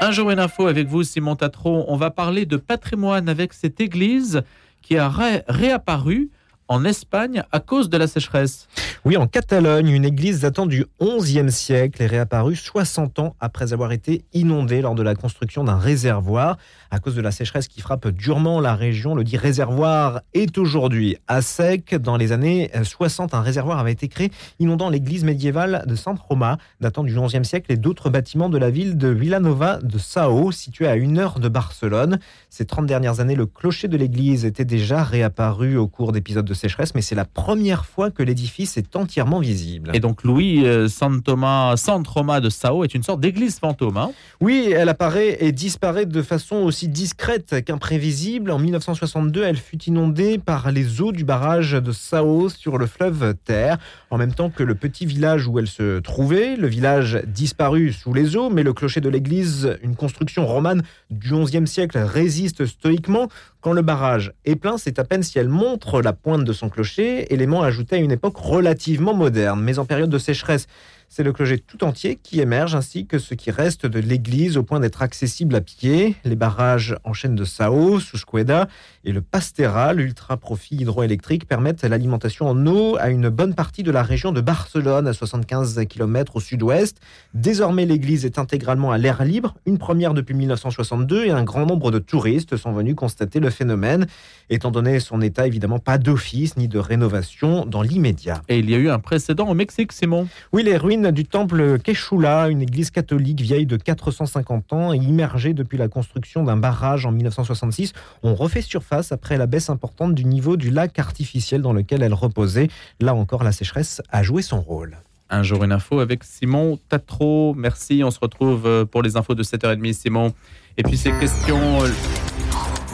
Un jour une info avec vous, Simon Tatron. On va parler de patrimoine avec cette église qui a réapparu en Espagne à cause de la sécheresse. Oui, en Catalogne, une église datant du XIe siècle est réapparue 60 ans après avoir été inondée lors de la construction d'un réservoir. À cause de la sécheresse qui frappe durement la région, le dit réservoir est aujourd'hui à sec. Dans les années 60, un réservoir avait été créé inondant l'église médiévale de San Roma, datant du XIe siècle, et d'autres bâtiments de la ville de Villanova de Sao, située à une heure de Barcelone. Ces 30 dernières années, le clocher de l'église était déjà réapparu au cours d'épisodes de sécheresse, mais c'est la première fois que l'édifice est entièrement visible. Et donc Louis euh, San Thomas, San Roma de Sao est une sorte d'église fantôme. Hein? Oui, elle apparaît et disparaît de façon aussi discrète qu'imprévisible. En 1962, elle fut inondée par les eaux du barrage de Sao sur le fleuve Terre, en même temps que le petit village où elle se trouvait. Le village disparut sous les eaux, mais le clocher de l'église, une construction romane du XIe siècle, résiste stoïquement. Quand le barrage est plein, c'est à peine si elle montre la pointe de son clocher, élément ajouté à une époque relativement moderne. Mais en période de sécheresse, c'est le clocher tout entier qui émerge, ainsi que ce qui reste de l'église au point d'être accessible à pied. Les barrages en chaîne de Sao, Susqueda et le Pastera, l'ultra profit hydroélectrique, permettent l'alimentation en eau à une bonne partie de la région de Barcelone, à 75 km au sud-ouest. Désormais, l'église est intégralement à l'air libre, une première depuis 1962, et un grand nombre de touristes sont venus constater le phénomène. Étant donné son état, évidemment, pas d'office ni de rénovation dans l'immédiat. Et il y a eu un précédent au Mexique, Simon? Oui, les ruines du temple Quechula, une église catholique vieille de 450 ans et immergée depuis la construction d'un barrage en 1966, ont refait surface après la baisse importante du niveau du lac artificiel dans lequel elle reposait. Là encore, la sécheresse a joué son rôle. Un jour une info avec Simon Tatro. Merci, on se retrouve euh, pour les infos de 7h30, Simon. Et puis ces questions... Euh,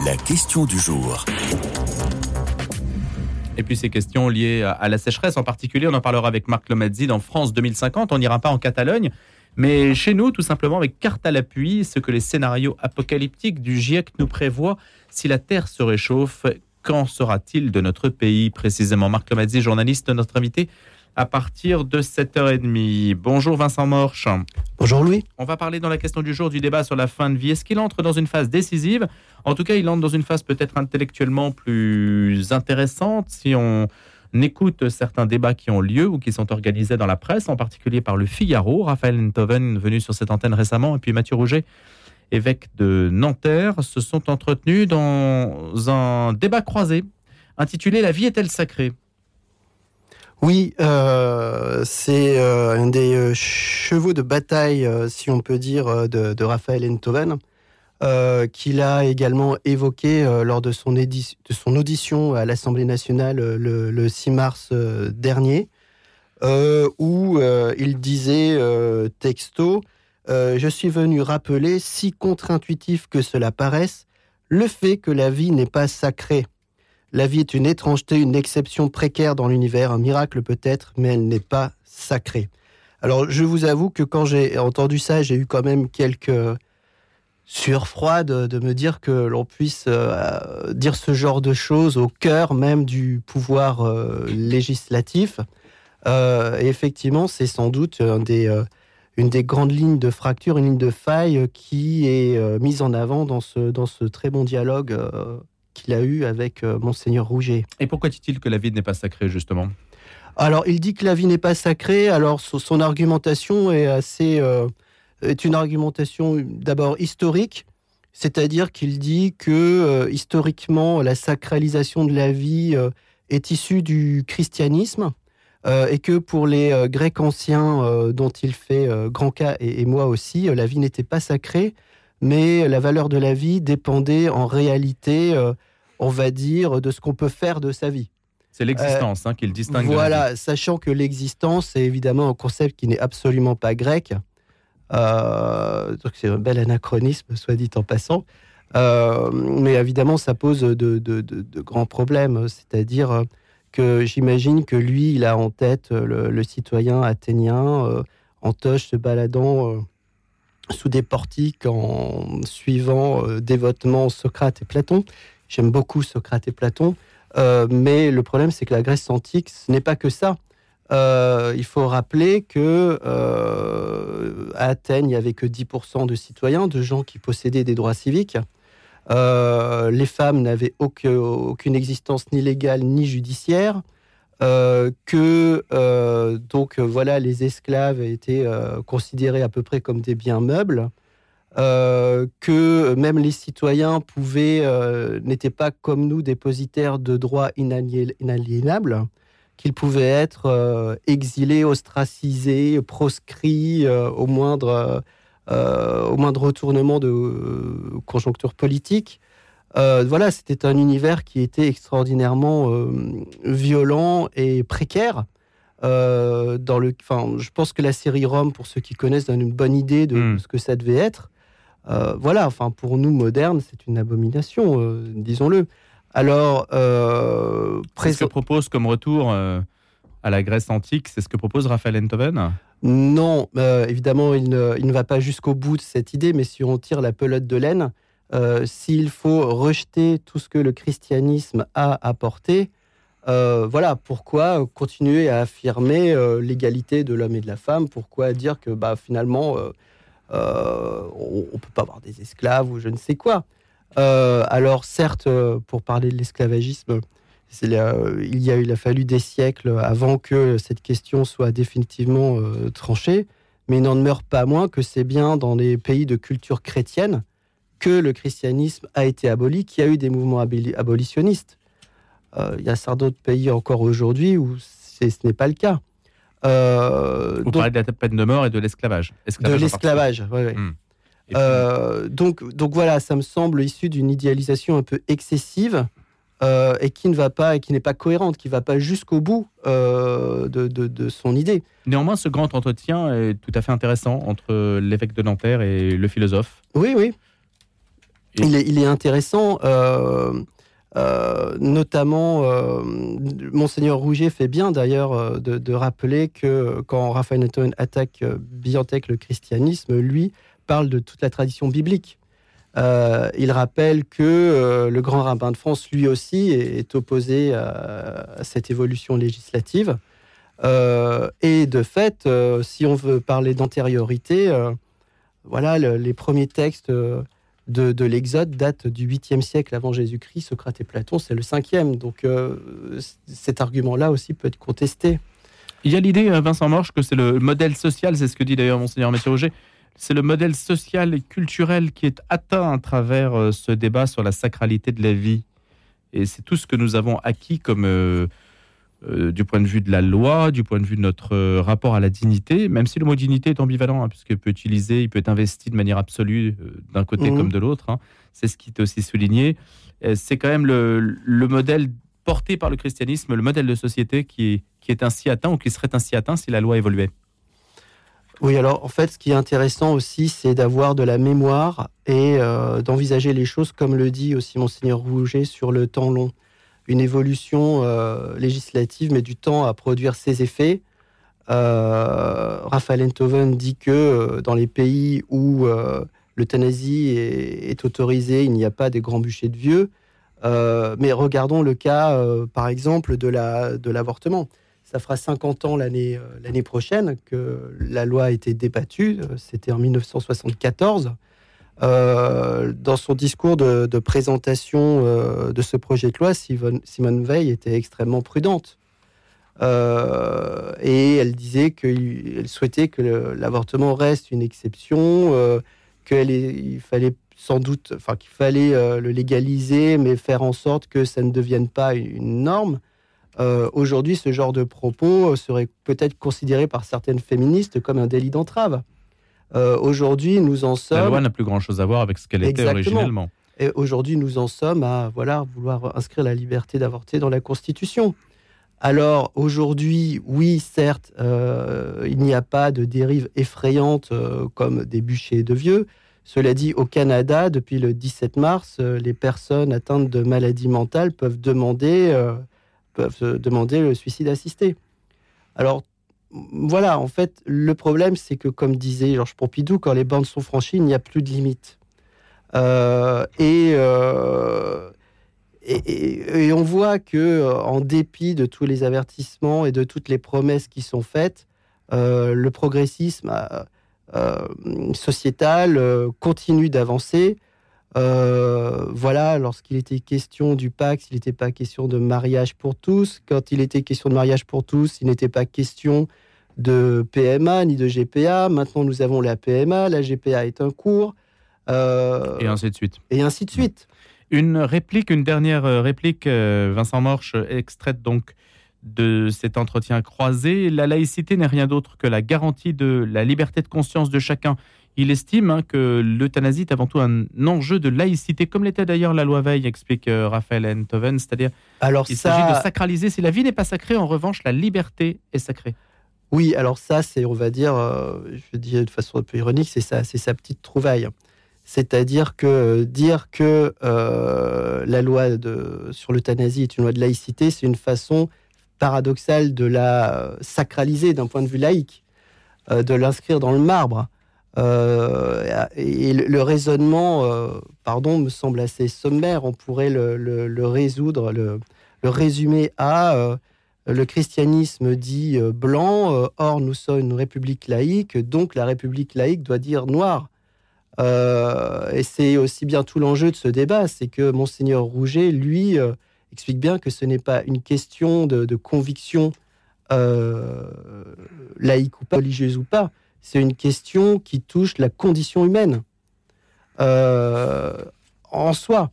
la question du jour. Et puis ces questions liées à la sécheresse en particulier, on en parlera avec Marc Lomazzi dans France 2050. On n'ira pas en Catalogne, mais chez nous, tout simplement avec carte à l'appui, ce que les scénarios apocalyptiques du GIEC nous prévoient. Si la Terre se réchauffe, qu'en sera-t-il de notre pays précisément? Marc Lomazzi, journaliste, notre invité à partir de 7h30. Bonjour Vincent Morche. Bonjour Louis. On va parler dans la question du jour du débat sur la fin de vie. Est-ce qu'il entre dans une phase décisive? En tout cas, il entre dans une phase peut-être intellectuellement plus intéressante si on écoute certains débats qui ont lieu ou qui sont organisés dans la presse, en particulier par le Figaro. Raphaël Enthoven, venu sur cette antenne récemment, et puis Mathieu Rouget, évêque de Nanterre, se sont entretenus dans un débat croisé intitulé La vie est-elle sacrée? Oui, euh, c'est euh, un des euh, chevaux de bataille, si on peut dire, de, Raphaël Enthoven, qu'il a également évoqué lors de son, de son, audition à l'Assemblée nationale le, 6 mars dernier, où il disait texto Je suis venu rappeler, si contre-intuitif que cela paraisse, le fait que la vie n'est pas sacrée. La vie est une étrangeté, une exception précaire dans l'univers, un miracle peut-être, mais elle n'est pas sacrée. Alors je vous avoue que quand j'ai entendu ça, j'ai eu quand même quelques surfroides de, me dire que l'on puisse euh, dire ce genre de choses au cœur même du pouvoir euh, législatif. Euh, et effectivement, c'est sans doute une des grandes lignes de fracture, une ligne de faille qui est mise en avant dans ce très bon dialogue qu'il a eu avec euh, monseigneur Rouget. Et pourquoi dit-il que la vie n'est pas sacrée justement? Alors il dit que la vie n'est pas sacrée. Alors son, argumentation est assez euh, est une argumentation d'abord historique, c'est-à-dire qu'il dit que euh, historiquement la sacralisation de la vie est issue du christianisme. et que pour les Grecs anciens dont il fait grand cas et moi aussi, la vie n'était pas sacrée, mais la valeur de la vie dépendait en réalité, on va dire, de ce qu'on peut faire de sa vie. C'est l'existence hein, qu'il distingue. Voilà, sachant que l'existence est évidemment un concept qui n'est absolument pas grec. Euh, donc c'est un bel anachronisme, soit dit en passant. Euh, mais évidemment, ça pose de, grands problèmes. C'est-à-dire que j'imagine que lui, il a en tête le, le citoyen athénien en toche se baladant sous des portiques en suivant euh, dévotement Socrate et Platon. J'aime beaucoup Socrate et Platon, euh, mais le problème c'est que la Grèce antique, ce n'est pas que ça. Euh, il faut rappeler que à Athènes, il n'y avait que 10% de citoyens, de gens qui possédaient des droits civiques. les femmes n'avaient aucune existence ni légale ni judiciaire. que donc voilà les esclaves étaient considérés à peu près comme des biens meubles euh, que même les citoyens pouvaient euh, n'étaient pas comme nous dépositaires de droits inaliénables, qu'ils pouvaient être euh, exilés, ostracisés, proscrits au moindre au moindre retournement de conjoncture politique. voilà, c'était un univers qui était extraordinairement violent et précaire. dans le, je pense que la série Rome, pour ceux qui connaissent, donne une bonne idée de hmm. ce que ça devait être. Euh, voilà, enfin, pour nous modernes, c'est une abomination, euh, disons-le. Alors, euh, ce que propose comme retour à la Grèce antique, c'est ce que propose Raphaël Enthoven? Non, évidemment, il ne, il ne, va pas jusqu'au bout de cette idée, mais si on tire la pelote de laine, s'il faut rejeter tout ce que le christianisme a apporté, voilà, pourquoi continuer à affirmer l'égalité de l'homme et de la femme? Pourquoi dire que bah, finalement, euh, on ne peut pas avoir des esclaves ou je ne sais quoi. Euh, alors certes, euh, pour parler de l'esclavagisme, il, y a fallu des siècles avant que cette question soit définitivement tranchée, mais il n'en demeure pas moins que c'est bien dans les pays de culture chrétienne que le christianisme a été aboli, qu'il y a eu des mouvements abolitionnistes. il y a certains d'autres pays encore aujourd'hui où ce n'est pas le cas. Euh, Vous parlez de la peine de mort et de l'esclavage. De l'esclavage, oui. Hmm. Euh, donc, donc voilà, ça me semble issu d'une idéalisation un peu excessive euh, et qui ne va pas, et qui n'est pas cohérente, qui ne va pas jusqu'au bout de, de, son idée. Néanmoins, ce grand entretien est tout à fait intéressant entre l'évêque de Nanterre et le philosophe. Oui, oui. Il, est, il, est, intéressant. Euh, notamment, euh, Monseigneur Rouget fait bien d'ailleurs euh, de, rappeler que quand Raphaël Newton attaque Biantech, le christianisme, lui parle de toute la tradition biblique. il rappelle que le grand rabbin de France, lui aussi, est, opposé à, cette évolution législative. et de fait, si on veut parler d'antériorité, voilà, les premiers textes de, l'Exode date du 8e siècle avant Jésus-Christ. Socrate et Platon, c'est le 5e. Donc euh, cet argument-là aussi peut être contesté. Il y a l'idée, euh, Vincent Morche, que c'est le modèle social, c'est ce que dit d'ailleurs Monseigneur Mathieu Roger, c'est le modèle social et culturel qui est atteint à travers euh, ce débat sur la sacralité de la vie. Et c'est tout ce que nous avons acquis comme du point de vue de la loi, du point de vue de notre euh, rapport à la dignité, même si le mot dignité est ambivalent, hein, puisqu'il peut utiliser, il peut être investi de manière absolue euh, d'un côté mhm. comme de l'autre. Hein. C'est ce qui est aussi souligné. C'est quand même le, modèle porté par le christianisme, le modèle de société qui qui est ainsi atteint ou qui serait ainsi atteint si la loi évoluait. Oui, alors en fait, ce qui est intéressant aussi, c'est d'avoir de la mémoire et d'envisager les choses, comme le dit aussi Monseigneur Rouget, sur le temps long une évolution euh, législative met du temps à produire ses effets. Euh, Raphaël Enthoven dit que euh, dans les pays où l'euthanasie est, autorisée, il n'y a pas des grands bûchers de vieux. mais regardons le cas, par exemple, de l'avortement. La, de Ça fera 50 ans l'année prochaine que la loi a été débattue. C'était en 1974. Euh, dans son discours de, présentation euh, de ce projet de loi, Simone, Veil était extrêmement prudente. Euh, et elle disait qu'elle souhaitait que l'avortement reste une exception, qu'il fallait sans doute, enfin qu'il fallait le légaliser, mais faire en sorte que ça ne devienne pas une norme. Aujourd'hui, ce genre de propos serait peut-être considéré par certaines féministes comme un délit d'entrave. Euh, aujourd'hui, nous en sommes. La loi n'a plus grand-chose à voir avec ce qu'elle était originellement. Et aujourd'hui, nous en sommes à voilà, vouloir inscrire la liberté d'avorter dans la Constitution. Alors aujourd'hui, oui, certes, euh, il n'y a pas de dérive effrayante euh, comme des bûchers de vieux. Cela dit, au Canada, depuis le 17 mars, les personnes atteintes de maladies mentales peuvent demander, peuvent demander le suicide assisté. Alors voilà, en fait, le problème, c'est que, comme disait Georges Pompidou, quand les bandes sont franchies, il n'y a plus de limites. Euh, euh, et, on voit que, en dépit de tous les avertissements et de toutes les promesses qui sont faites, euh, le progressisme sociétale continue d'avancer. voilà, lorsqu'il était question du pacte, il n'était pas question de mariage pour tous. Quand il était question de mariage pour tous, il n'était pas question de PMA ni de GPA. Maintenant, nous avons la PMA, la GPA est un cours. et ainsi de suite. Et ainsi de suite. Une réplique, une dernière euh, réplique, euh, Vincent Morche, extraite donc de cet entretien croisé. La laïcité n'est rien d'autre que la garantie de la liberté de conscience de chacun. Il estime hein, que l'euthanasie est avant tout un enjeu de laïcité, comme l'était d'ailleurs la loi Veil, explique euh, Raphaël Enthoven. C'est-à-dire qu'il s'agit de sacraliser. Si la vie n'est pas sacrée, en revanche, la liberté est sacrée. Oui, alors ça, c'est, on va dire, je dis de façon un peu ironique, c'est ça, c'est sa petite trouvaille. C'est-à-dire que euh, dire que euh, la loi sur l'euthanasie est une loi de laïcité, c'est une façon paradoxale de la euh, sacraliser d'un point de vue laïque, de l'inscrire dans le marbre. et le, raisonnement, pardon, me semble assez sommaire. On pourrait le, résoudre, le, résumer à le christianisme dit blanc, or nous sommes une république laïque, donc la république laïque doit dire noir. Euh, et c'est aussi bien tout l'enjeu de ce débat, c'est que monseigneur Rouget, lui, euh, explique bien que ce n'est pas une question de, conviction euh, laïque ou pas, religieuse ou pas, c'est une question qui touche la condition humaine en soi.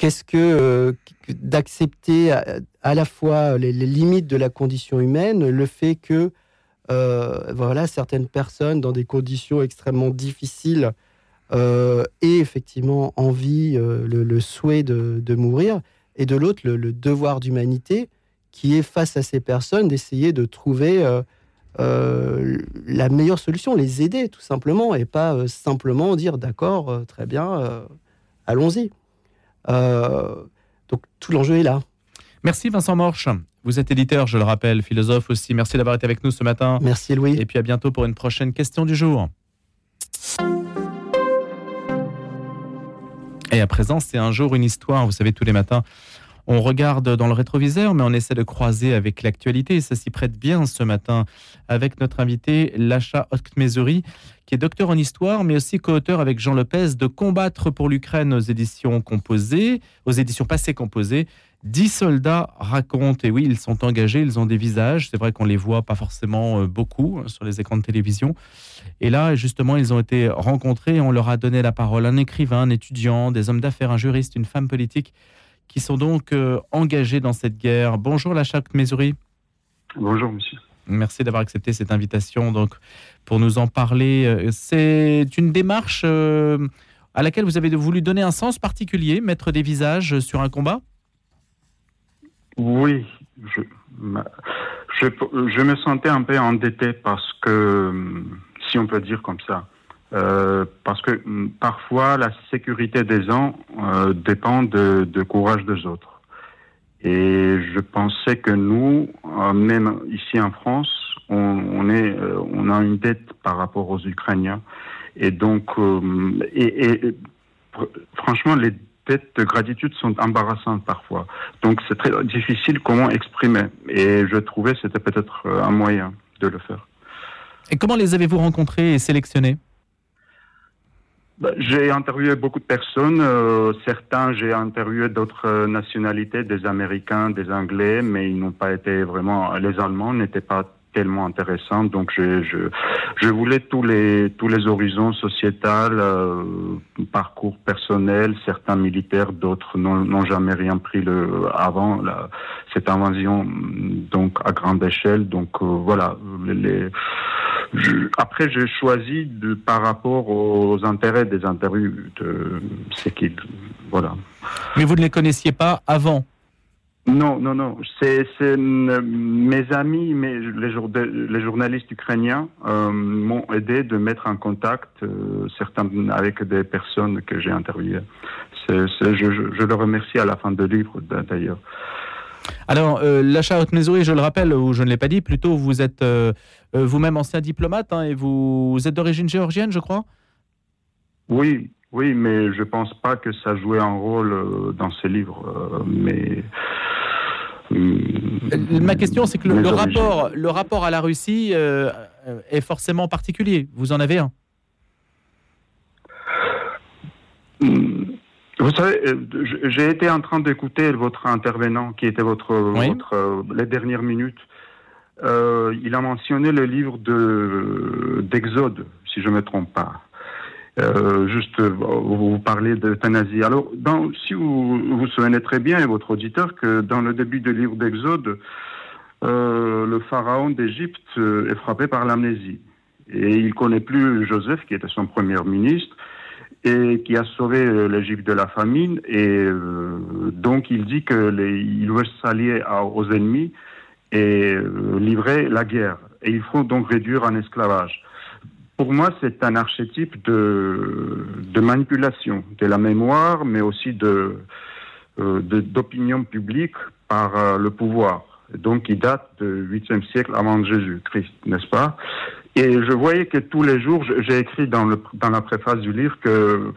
Qu'est-ce que d'accepter à, la fois les, limites de la condition humaine, le fait que euh, voilà, certaines personnes dans des conditions extrêmement difficiles euh, et effectivement envie, euh, le, souhait de, mourir, et de l'autre le, devoir d'humanité qui est face à ces personnes d'essayer de trouver la meilleure solution, les aider tout simplement, et pas simplement dire d'accord, très bien, allons-y. Donc tout l'enjeu est là. Merci Vincent Morche. Vous êtes éditeur, je le rappelle, philosophe aussi. Merci d'avoir été avec nous ce matin. Merci Louis. Et puis à bientôt pour une prochaine question du jour. Et à présent, c'est un jour, une histoire. Vous savez, tous les matins, on regarde dans le rétroviseur, mais on essaie de croiser avec l'actualité. Et ça s'y prête bien ce matin avec notre invité, Lacha Otkmezuri, qui est docteur en histoire, mais aussi co-auteur avec Jean Lopez de Combattre pour l'Ukraine aux éditions composées, aux éditions passées composées. Dix soldats racontent, et oui, ils sont engagés, ils ont des visages. C'est vrai qu'on les voit pas forcément euh, beaucoup hein, sur les écrans de télévision. Et là, justement, ils ont été rencontrés on leur a donné la parole. Un écrivain, un étudiant, des hommes d'affaires, un juriste, une femme politique, qui sont donc euh, engagés dans cette guerre. Bonjour, la Chaque Mesuri. Bonjour, monsieur. Merci d'avoir accepté cette invitation donc, pour nous en parler. Euh, c'est une démarche à laquelle vous avez voulu donner un sens particulier, mettre des visages sur un combat? Oui, je, je, me sentais un peu endetté parce que, si on peut dire comme ça, euh, parce que mm, parfois la sécurité des uns euh, dépend de, courage des autres. Et je pensais que nous, euh, même ici en France, on, est, on a une dette par rapport aux Ukrainiens. Et donc, et franchement, les de gratitude sont embarrassantes parfois. Donc c'est très difficile comment exprimer. Et je trouvais que c'était peut-être un moyen de le faire. Et comment les avez-vous rencontrés et sélectionnés? Bah, j'ai interviewé beaucoup de personnes. Euh, certains, j'ai interviewé d'autres euh, nationalités, des Américains, des Anglais, mais ils n'ont pas été vraiment. Les Allemands n'étaient pas tellement intéressant. Donc je, je, voulais tous les tous les horizons sociétals, euh, parcours personnel, certains militaires, d'autres n'ont jamais rien pris le avant cette invasion donc à grande échelle. Donc euh, voilà. Après, j'ai choisi de par rapport aux intérêts des interviews de ces qui voilà. Mais vous ne les connaissiez pas avant non, non, non. C'est mes amis, les, les journalistes ukrainiens euh, m'ont aidé de mettre en contact euh, certains avec des personnes que j'ai interviewées. je, je, le remercie à la fin de livre d'ailleurs. Alors, euh, l'achat haute je le rappelle, ou je ne l'ai pas dit, plutôt vous êtes vous-même ancien diplomate hein, et vous, vous êtes d'origine géorgienne, je crois? Oui, oui, mais je pense pas que ça jouait un rôle dans ces livres. mais Euh, Ma question, c'est que le, le rapport, le rapport à la Russie euh, est forcément particulier. Vous en avez un? Vous savez, euh, j'ai été en train d'écouter votre intervenant, qui était votre, Oui. votre euh, les dernières minutes. Euh, il a mentionné le livre de d'Exode, si je ne me trompe pas. Euh, juste, euh, vous, parlez d'euthanasie. Alors, dans, si vous vous souvenez très bien, et votre auditeur, que dans le début du livre d'Exode, euh, le pharaon d'Égypte est frappé par l'amnésie. Et il connaît plus Joseph, qui était son premier ministre, et qui a sauvé l'Égypte de la famine. Et donc, il dit que les, il veut s'allier aux ennemis et livrer la guerre. Et il faut donc réduire en esclavage. Pour moi, c'est un archétype de, manipulation de la mémoire, mais aussi de euh, d'opinion publique par euh, le pouvoir. Donc, il date du 8e siècle avant Jésus-Christ, n'est-ce pas? Et je voyais que tous les jours, j'ai écrit dans, la préface du livre que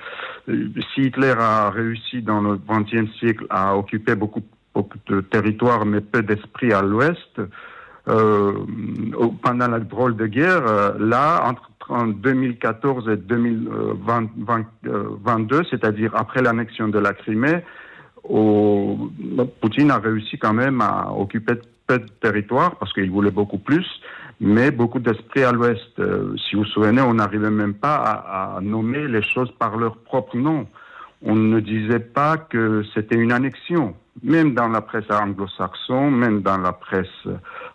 euh, si Hitler a réussi dans le 20e siècle à occuper beaucoup, beaucoup de territoires, mais peu d'esprit à l'ouest, pendant la drôle de guerre, là, entre en 2014 et 2022, c'est-à-dire après l'annexion de la Crimée, Poutine a réussi quand même à occuper peu de territoire parce qu'il voulait beaucoup plus, mais beaucoup d'esprit à l'ouest. Euh, si vous vous souvenez, on n'arrivait même pas à, à nommer les choses par leur propre nom. On ne disait pas que c'était une annexion. Même dans la presse anglo-saxonne, même dans la presse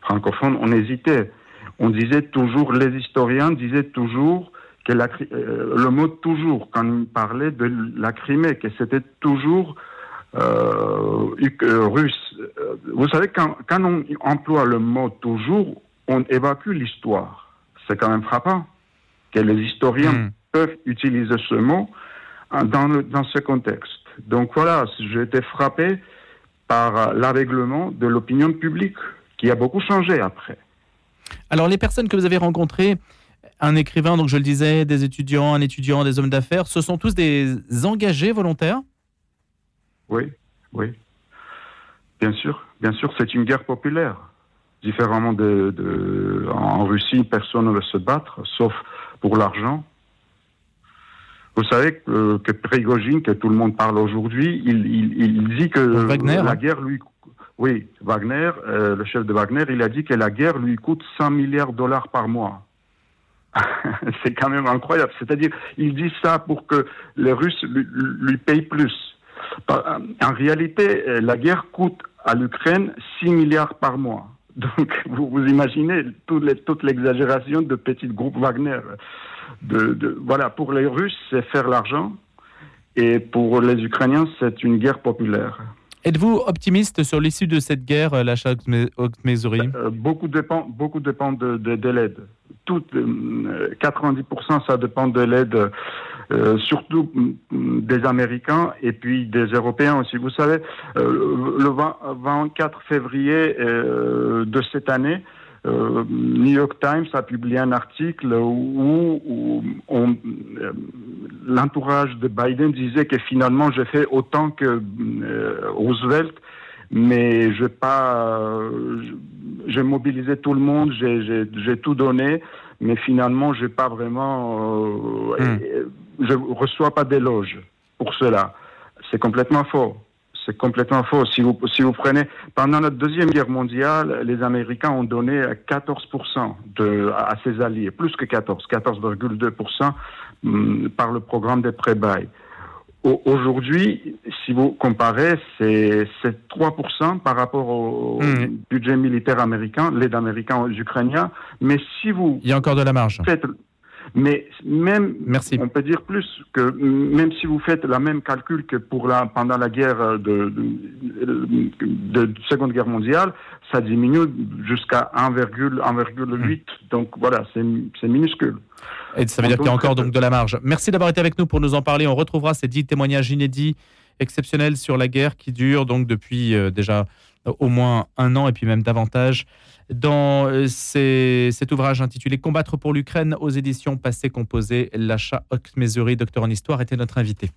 francophone, on hésitait. On disait toujours, les historiens disaient toujours que la, euh, le mot toujours, quand ils parlaient de la Crimée, que c'était toujours euh, euh, russe. Euh, Vous savez, quand, quand on emploie le mot toujours, on évacue l'histoire. C'est quand même frappant que les historiens Hmm. peuvent utiliser ce mot dans, le- dans ce contexte. Donc voilà, j'ai été frappé par l'aveuglement de l'opinion publique, qui a beaucoup changé après. Alors, les personnes que vous avez rencontrées, un écrivain, donc je le disais, des étudiants, un étudiant, des hommes d'affaires, ce sont tous des engagés volontaires? Oui, oui. Bien sûr, bien sûr, c'est une guerre populaire. Différemment de, de- en Russie, personne ne veut se battre, sauf pour l'argent. Vous savez que, que Prigogine, que tout le monde parle aujourd'hui, il, il- il dit que Wagner, la hein. guerre lui, oui, Wagner, euh, le chef de Wagner, il a dit que la guerre lui coûte 100 milliards de dollars par mois. C'est quand même incroyable. C'est-à-dire, il dit ça pour que les Russes lui, payent plus. Par- En réalité, euh, la guerre coûte à l'Ukraine 6 milliards par mois. Donc, vous, vous imaginez toute l'exagération de petits groupes Wagner. Voilà, pour les Russes, c'est faire l'argent. Et pour les Ukrainiens, c'est une guerre populaire. Êtes-vous optimiste sur l'issue de cette guerre, euh, l'achat Oxmesouri Euh, beaucoup dépend, beaucoup dépend de, de, de l'aide. Tout, euh, 90% ça dépend de l'aide, euh, surtout mm, des Américains et puis des Européens aussi. Vous savez, euh, le 20 24 février euh, de cette année, euh, New York Times a publié un article où, où on- euh, l'entourage de Biden disait que finalement j'ai fait autant que euh, Roosevelt, mais je pas, j'ai mobilisé tout le monde, j'ai- j'ai j'ai tout donné, mais finalement j'ai pas vraiment, Hmm. je reçois pas d'éloges pour cela. C'est complètement faux. C'est complètement faux. Si vous, si vous prenez, pendant la Deuxième Guerre mondiale, les Américains ont donné 14% de, à ses alliés, plus que 14, 14,2% hum, par le programme des pré-bail. Au- Aujourd'hui, si vous comparez, c'est c'est 3% par rapport au Mm. budget militaire américain, l'aide américaine aux Ukrainiens. Mais si vous Il y a encore de la marge. faites, mais même, Merci. on peut dire plus que même si vous faites la même calcul que pour la pendant la guerre de, de, de- de Seconde Guerre mondiale, ça diminue jusqu'à 1,8. Donc voilà, c'est minuscule. Et ça veut dire qu'il y a encore donc de la marge. Merci d'avoir été avec nous pour nous en parler. On retrouvera ces dix témoignages inédits, exceptionnels sur la guerre qui dure donc depuis euh, déjà au moins un an et puis même davantage. Dans euh, cet ouvrage intitulé Combattre pour l'Ukraine aux éditions Passé Composé, l'achat Oxmesory, docteur en histoire, était notre invité.